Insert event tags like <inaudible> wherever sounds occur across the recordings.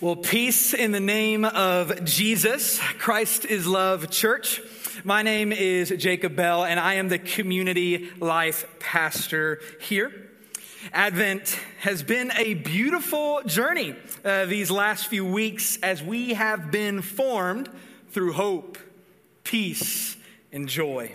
Well, peace in the name of Jesus. Christ is Love Church. My name is Jacob Bell, and I am the community life pastor here. Advent has been a beautiful journey uh, these last few weeks as we have been formed through hope, peace, and joy.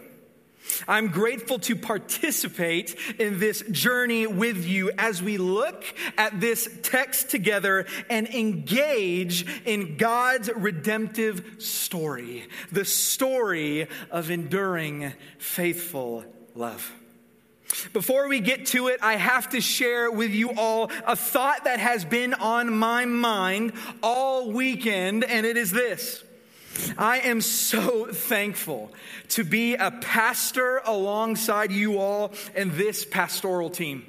I'm grateful to participate in this journey with you as we look at this text together and engage in God's redemptive story, the story of enduring faithful love. Before we get to it, I have to share with you all a thought that has been on my mind all weekend, and it is this. I am so thankful to be a pastor alongside you all and this pastoral team.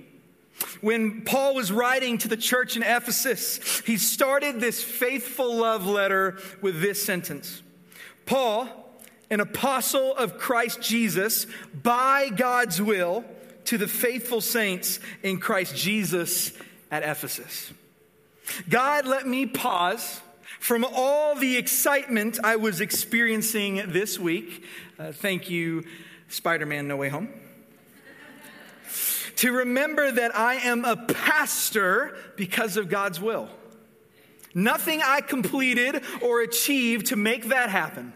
When Paul was writing to the church in Ephesus, he started this faithful love letter with this sentence Paul, an apostle of Christ Jesus, by God's will, to the faithful saints in Christ Jesus at Ephesus. God, let me pause from all the excitement I was experiencing this week, uh, thank you, Spider Man No Way Home, to remember that I am a pastor because of God's will. Nothing I completed or achieved to make that happen.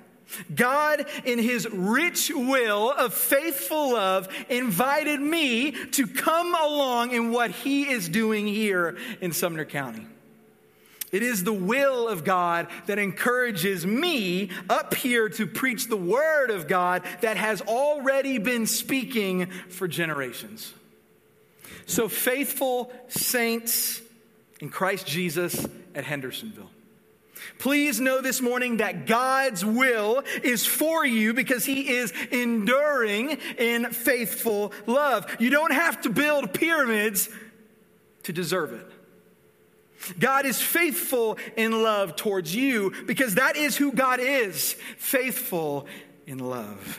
God, in his rich will of faithful love, invited me to come along in what he is doing here in Sumner County. It is the will of God that encourages me up here to preach the word of God that has already been speaking for generations. So, faithful saints in Christ Jesus at Hendersonville. Please know this morning that God's will is for you because He is enduring in faithful love. You don't have to build pyramids to deserve it. God is faithful in love towards you because that is who God is faithful in love.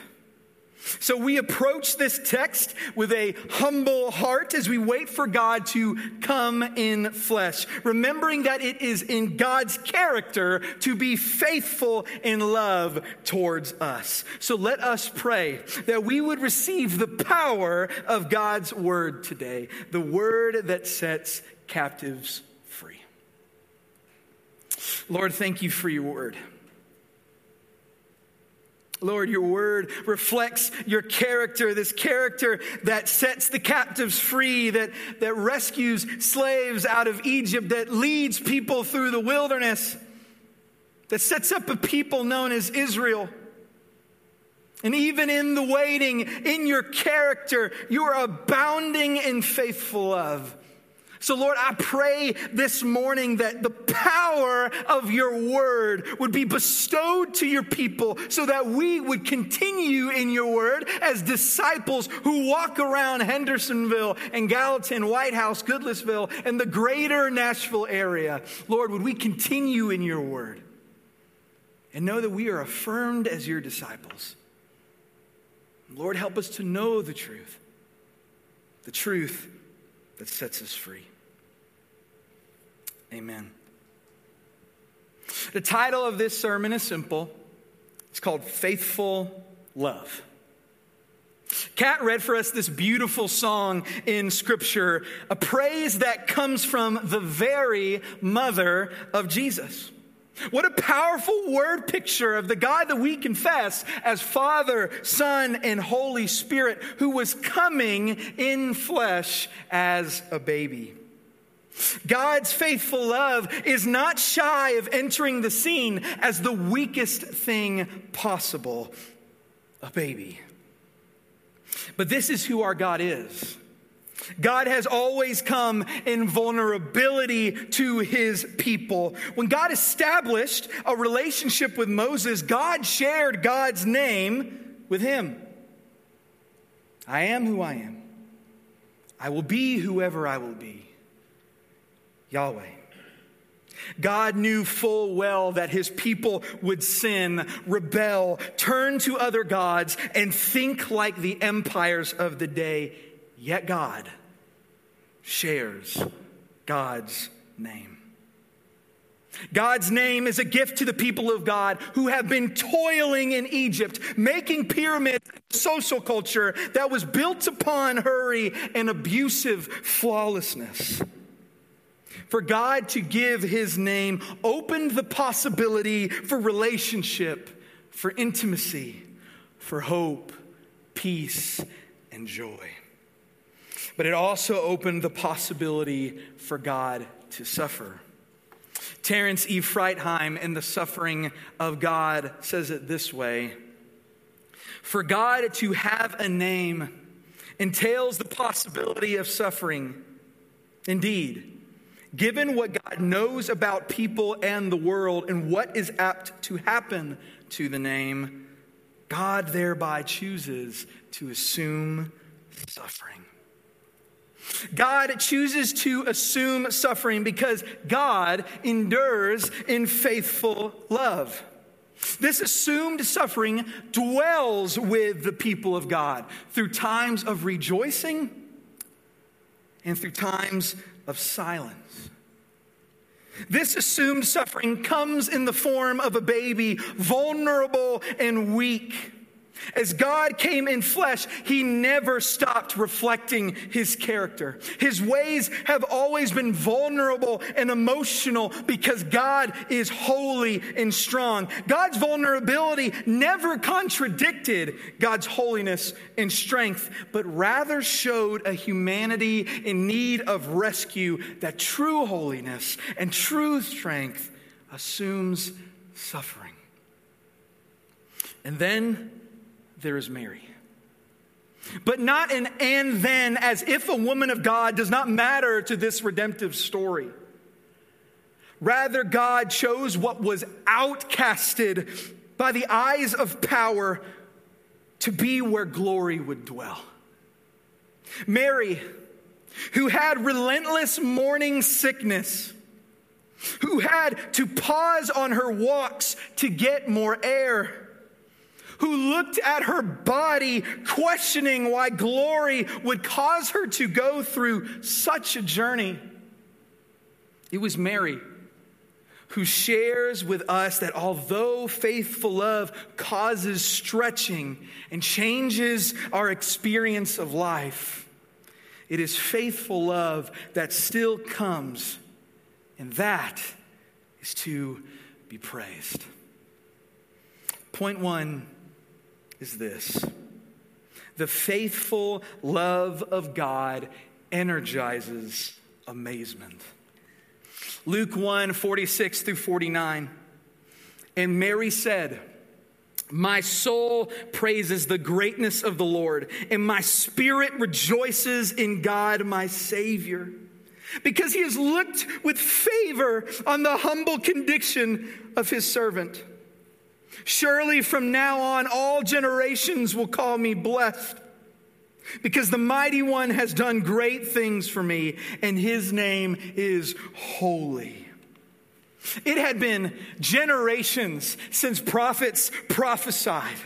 So we approach this text with a humble heart as we wait for God to come in flesh, remembering that it is in God's character to be faithful in love towards us. So let us pray that we would receive the power of God's word today, the word that sets captives Lord, thank you for your word. Lord, your word reflects your character, this character that sets the captives free, that, that rescues slaves out of Egypt, that leads people through the wilderness, that sets up a people known as Israel. And even in the waiting, in your character, you are abounding in faithful love. So, Lord, I pray this morning that the power of your word would be bestowed to your people so that we would continue in your word as disciples who walk around Hendersonville and Gallatin, White House, Goodlettsville, and the greater Nashville area. Lord, would we continue in your word and know that we are affirmed as your disciples? Lord, help us to know the truth, the truth that sets us free. Amen. The title of this sermon is simple it's called Faithful Love. Kat read for us this beautiful song in Scripture, a praise that comes from the very mother of Jesus. What a powerful word picture of the God that we confess as Father, Son, and Holy Spirit, who was coming in flesh as a baby. God's faithful love is not shy of entering the scene as the weakest thing possible a baby. But this is who our God is. God has always come in vulnerability to his people. When God established a relationship with Moses, God shared God's name with him. I am who I am. I will be whoever I will be. Yahweh. God knew full well that his people would sin, rebel, turn to other gods, and think like the empires of the day. Yet God shares God's name. God's name is a gift to the people of God who have been toiling in Egypt, making pyramids, social culture that was built upon hurry and abusive flawlessness. For God to give his name opened the possibility for relationship, for intimacy, for hope, peace, and joy. But it also opened the possibility for God to suffer. Terence E. Fretheim in The Suffering of God says it this way For God to have a name entails the possibility of suffering. Indeed, given what God knows about people and the world and what is apt to happen to the name, God thereby chooses to assume suffering. God chooses to assume suffering because God endures in faithful love. This assumed suffering dwells with the people of God through times of rejoicing and through times of silence. This assumed suffering comes in the form of a baby, vulnerable and weak as God came in flesh, he never stopped reflecting his character. His ways have always been vulnerable and emotional because God is holy and strong. God's vulnerability never contradicted God's holiness and strength, but rather showed a humanity in need of rescue that true holiness and true strength assumes suffering. And then there is Mary. But not an and then, as if a woman of God does not matter to this redemptive story. Rather, God chose what was outcasted by the eyes of power to be where glory would dwell. Mary, who had relentless morning sickness, who had to pause on her walks to get more air who looked at her body, questioning why glory would cause her to go through such a journey. It was Mary who shares with us that although faithful love causes stretching and changes our experience of life, it is faithful love that still comes, and that is to be praised. Point one is this the faithful love of God energizes amazement. Luke 1 46 through 49. And Mary said, My soul praises the greatness of the Lord, and my spirit rejoices in God, my Savior, because he has looked with favor on the humble condition of his servant. Surely from now on, all generations will call me blessed. Because the mighty one has done great things for me, and his name is holy. It had been generations since prophets prophesied.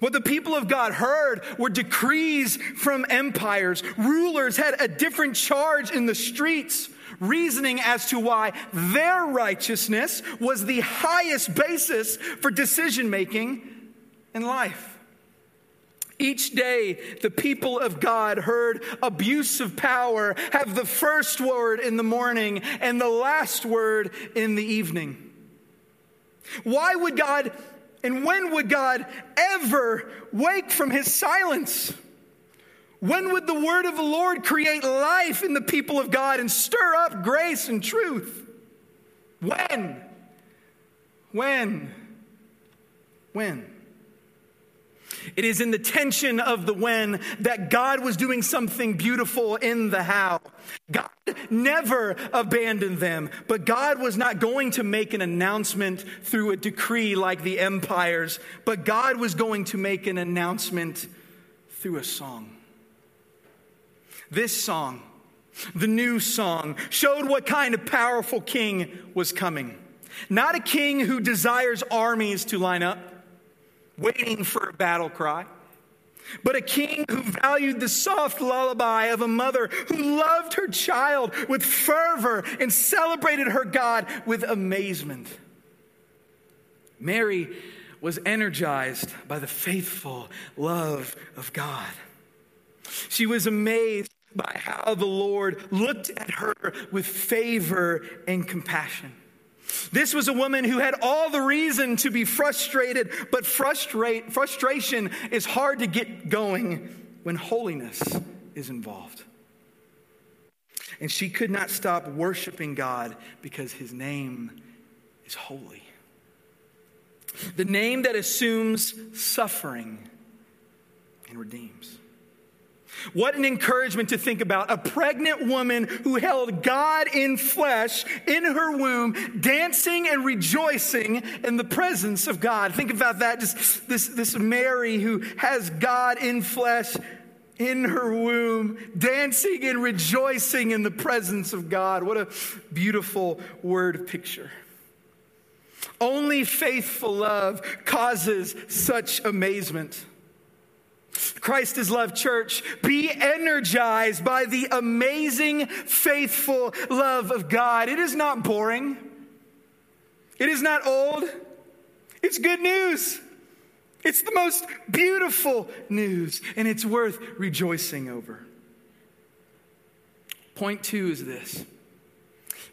What the people of God heard were decrees from empires. Rulers had a different charge in the streets reasoning as to why their righteousness was the highest basis for decision making in life. Each day, the people of God heard abuse of power have the first word in the morning and the last word in the evening. Why would God and when would God ever wake from his silence? When would the word of the Lord create life in the people of God and stir up grace and truth? When? When? When? It is in the tension of the when that God was doing something beautiful in the how. God never abandoned them, but God was not going to make an announcement through a decree like the empires, but God was going to make an announcement through a song. This song, the new song, showed what kind of powerful king was coming. Not a king who desires armies to line up, waiting for a battle cry. but a king who valued the soft lullaby of a mother who loved her child with fervor and celebrated her God with amazement. Mary was energized by the faithful love of God. She was amazed by how the Lord looked at her with favor and compassion. This was a woman who had all the reason to be frustrated, but frustrate, frustration is hard to get going when holiness is involved. And she could not stop worshiping God because his name is holy. The name that assumes suffering and redeems. What an encouragement to think about. A pregnant woman who held God in flesh in her womb, dancing and rejoicing in the presence of God. Think about that. Just this, this Mary who has God in flesh in her womb, dancing and rejoicing in the presence of God. What a beautiful word picture. Only faithful love causes such amazement. Christ is Love Church, be energized by the amazing, faithful love of God. It is not boring, it is not old, it's good news. It's the most beautiful news, and it's worth rejoicing over. Point two is this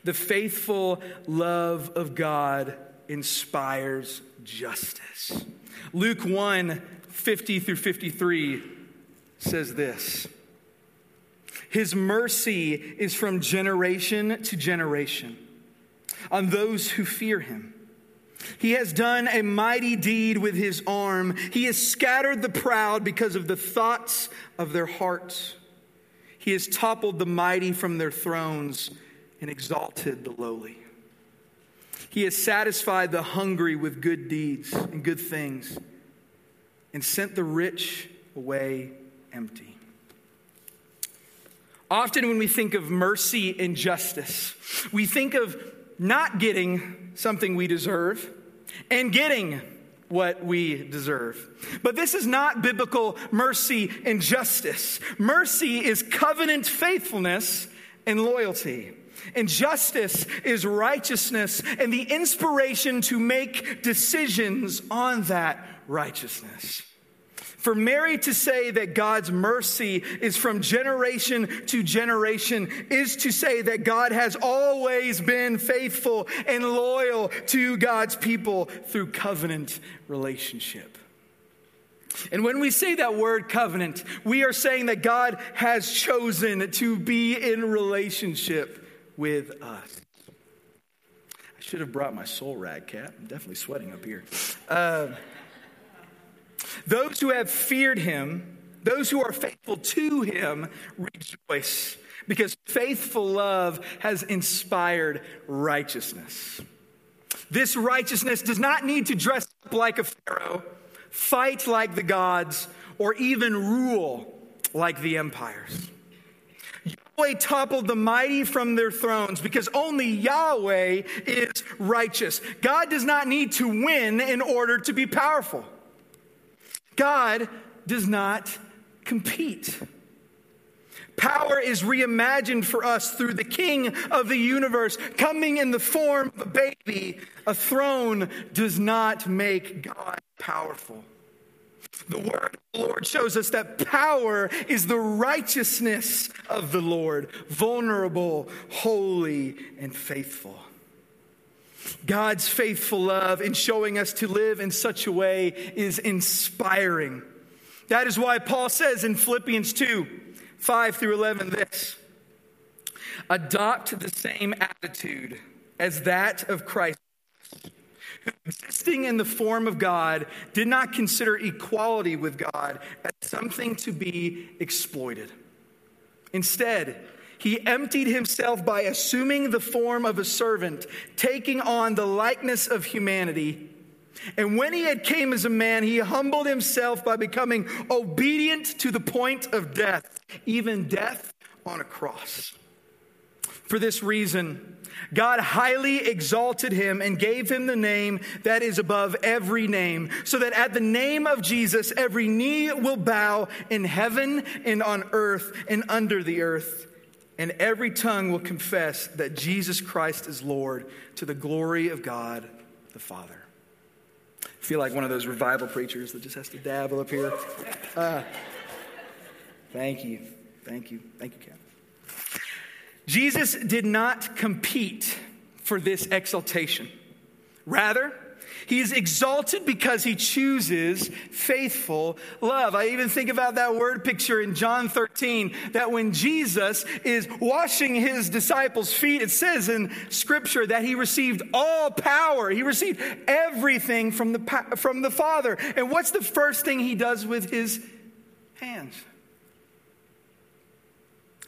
the faithful love of God inspires justice. Luke 1 50 through 53 says this His mercy is from generation to generation on those who fear him. He has done a mighty deed with his arm. He has scattered the proud because of the thoughts of their hearts. He has toppled the mighty from their thrones and exalted the lowly. He has satisfied the hungry with good deeds and good things and sent the rich away empty. Often, when we think of mercy and justice, we think of not getting something we deserve and getting what we deserve. But this is not biblical mercy and justice. Mercy is covenant faithfulness and loyalty. And justice is righteousness and the inspiration to make decisions on that righteousness. For Mary to say that God's mercy is from generation to generation is to say that God has always been faithful and loyal to God's people through covenant relationship. And when we say that word covenant, we are saying that God has chosen to be in relationship with us. I should have brought my soul rag cap. I'm definitely sweating up here. Uh, those who have feared him, those who are faithful to him, rejoice because faithful love has inspired righteousness. This righteousness does not need to dress up like a Pharaoh, fight like the gods, or even rule like the empires. Yahweh toppled the mighty from their thrones because only Yahweh is righteous. God does not need to win in order to be powerful. God does not compete. Power is reimagined for us through the King of the universe coming in the form of a baby. A throne does not make God powerful. The word of the Lord shows us that power is the righteousness of the Lord, vulnerable, holy, and faithful. God's faithful love in showing us to live in such a way is inspiring. That is why Paul says in Philippians 2 5 through 11 this adopt the same attitude as that of Christ who, existing in the form of God, did not consider equality with God as something to be exploited. Instead, he emptied himself by assuming the form of a servant, taking on the likeness of humanity. And when he had came as a man, he humbled himself by becoming obedient to the point of death, even death on a cross. For this reason, God highly exalted him and gave him the name that is above every name, so that at the name of Jesus, every knee will bow in heaven and on earth and under the earth, and every tongue will confess that Jesus Christ is Lord to the glory of God the Father. I feel like one of those revival preachers that just has to dabble up here. Uh, thank you. Thank you. Thank you, Ken. Jesus did not compete for this exaltation. Rather, he is exalted because he chooses faithful love. I even think about that word picture in John 13 that when Jesus is washing his disciples' feet, it says in scripture that he received all power. He received everything from the, from the Father. And what's the first thing he does with his hands?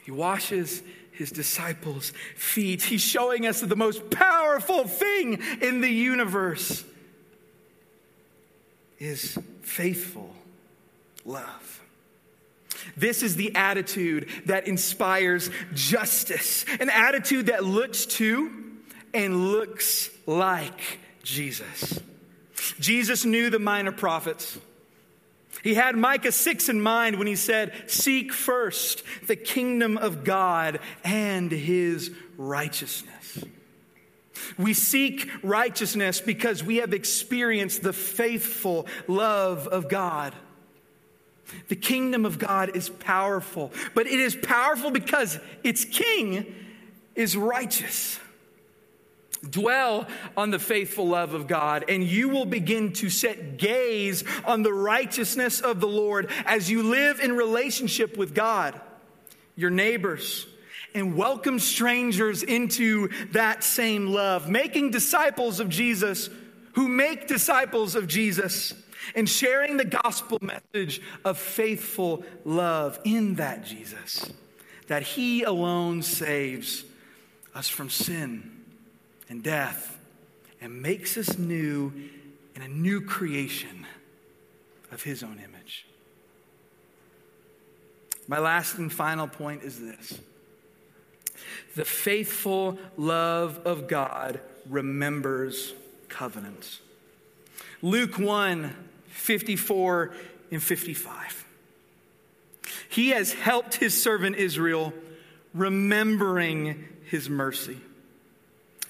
He washes his disciples' feet. He's showing us the most powerful thing in the universe is faithful love. This is the attitude that inspires justice, an attitude that looks to and looks like Jesus. Jesus knew the minor prophets. He had Micah 6 in mind when he said, Seek first the kingdom of God and his righteousness. We seek righteousness because we have experienced the faithful love of God. The kingdom of God is powerful, but it is powerful because its king is righteous. Dwell on the faithful love of God, and you will begin to set gaze on the righteousness of the Lord as you live in relationship with God, your neighbors, and welcome strangers into that same love, making disciples of Jesus who make disciples of Jesus, and sharing the gospel message of faithful love in that Jesus, that He alone saves us from sin and death and makes us new in a new creation of his own image. My last and final point is this the faithful love of God remembers covenants. Luke 1 54 and 55. He has helped his servant Israel, remembering his mercy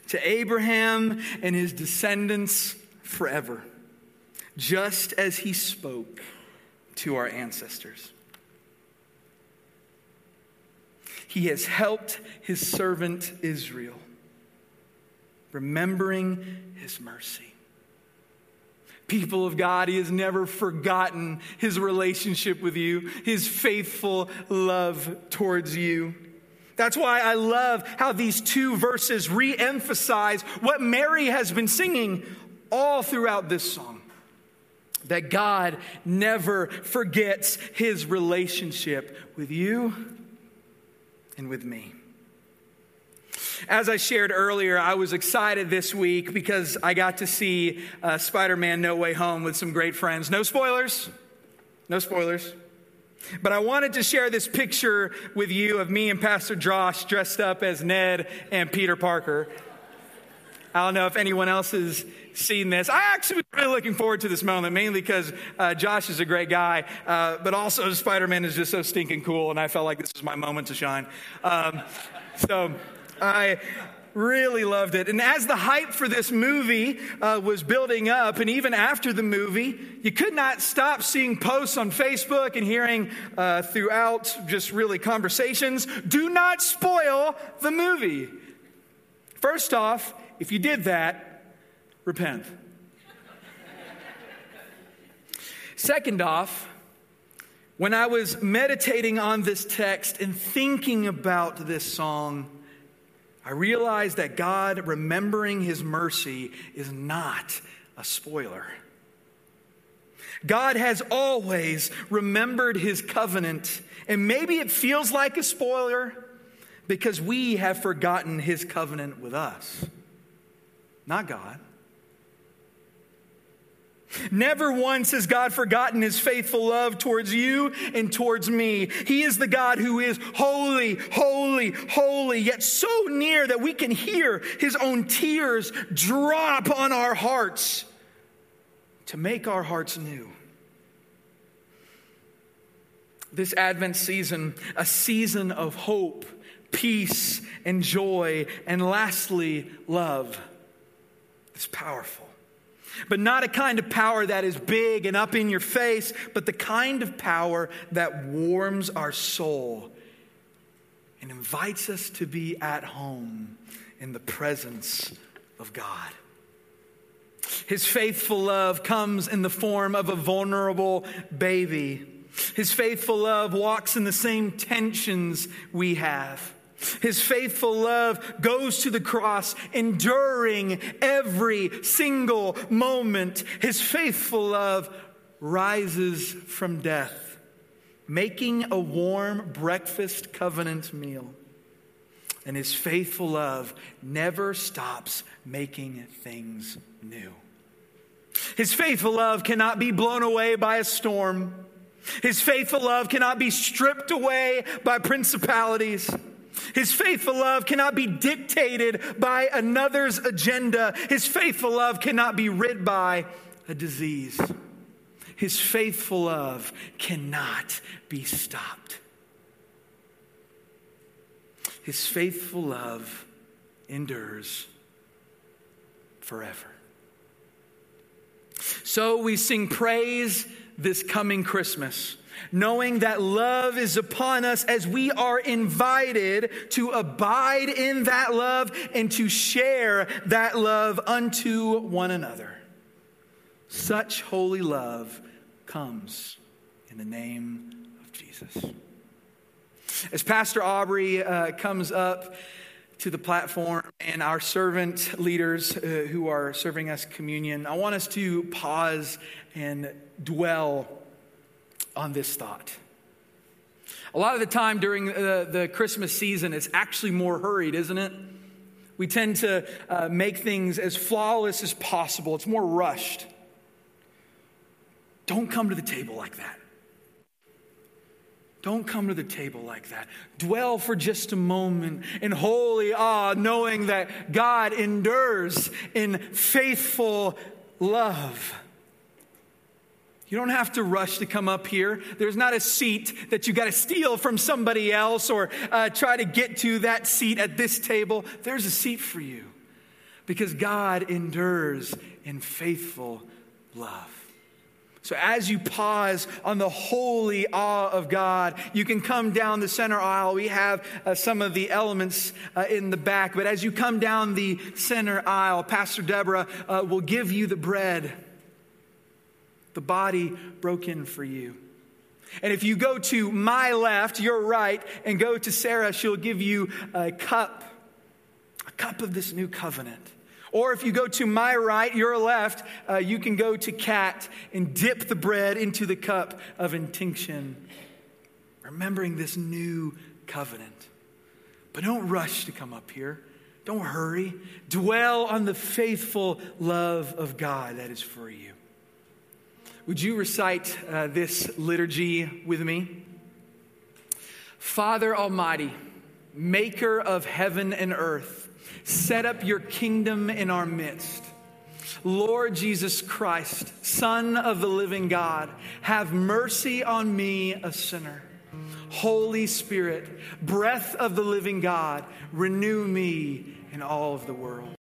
to Abraham and his descendants forever, just as he spoke to our ancestors. He has helped his servant Israel, remembering his mercy. People of God, he has never forgotten his relationship with you, his faithful love towards you. That's why I love how these two verses re emphasize what Mary has been singing all throughout this song that God never forgets his relationship with you and with me. As I shared earlier, I was excited this week because I got to see uh, Spider Man No Way Home with some great friends. No spoilers. No spoilers. But I wanted to share this picture with you of me and Pastor Josh dressed up as Ned and Peter Parker. I don't know if anyone else has seen this. I actually was really looking forward to this moment, mainly because uh, Josh is a great guy, uh, but also <laughs> Spider Man is just so stinking cool, and I felt like this was my moment to shine. Um, so I really loved it. And as the hype for this movie uh, was building up, and even after the movie, you could not stop seeing posts on Facebook and hearing uh, throughout just really conversations do not spoil the movie. First off, if you did that, repent. <laughs> Second off, when I was meditating on this text and thinking about this song, I realized that God remembering his mercy is not a spoiler. God has always remembered his covenant, and maybe it feels like a spoiler because we have forgotten his covenant with us, not God. Never once has God forgotten his faithful love towards you and towards me. He is the God who is holy, holy, holy, yet so near that we can hear his own tears drop on our hearts to make our hearts new. This Advent season, a season of hope, peace, and joy, and lastly, love, is powerful but not a kind of power that is big and up in your face, but the kind of power that warms our soul and invites us to be at home in the presence of God. His faithful love comes in the form of a vulnerable baby. His faithful love walks in the same tensions we have. His faithful love goes to the cross, enduring every single moment. His faithful love rises from death, making a warm breakfast covenant meal. And his faithful love never stops making things new. His faithful love cannot be blown away by a storm. His faithful love cannot be stripped away by principalities. His faithful love cannot be dictated by another's agenda. His faithful love cannot be rid by a disease. His faithful love cannot be stopped. His faithful love endures forever. So we sing praise this coming Christmas knowing that love is upon us as we are invited to abide in that love and to share that love unto one another. Such holy love comes in the name of Jesus. As Pastor Aubrey uh, comes up to the platform and our servant leaders uh, who are serving us communion, I want us to pause and dwell on this thought. A lot of the time during the, the Christmas season, it's actually more hurried, isn't it? We tend to uh, make things as flawless as possible, it's more rushed. Don't come to the table like that. Don't come to the table like that. Dwell for just a moment in holy awe, knowing that God endures in faithful love. You don't have to rush to come up here. There's not a seat that you got to steal from somebody else or uh, try to get to that seat at this table. There's a seat for you because God endures in faithful love. So, as you pause on the holy awe of God, you can come down the center aisle. We have uh, some of the elements uh, in the back, but as you come down the center aisle, Pastor Deborah uh, will give you the bread the body broken for you. And if you go to my left, your right, and go to Sarah, she'll give you a cup, a cup of this new covenant. Or if you go to my right, your left, uh, you can go to Kat and dip the bread into the cup of intinction, remembering this new covenant. But don't rush to come up here. Don't hurry. Dwell on the faithful love of God that is for you. Would you recite uh, this liturgy with me? Father Almighty, maker of heaven and earth, set up your kingdom in our midst. Lord Jesus Christ, Son of the living God, have mercy on me, a sinner. Holy Spirit, breath of the living God, renew me in all of the world.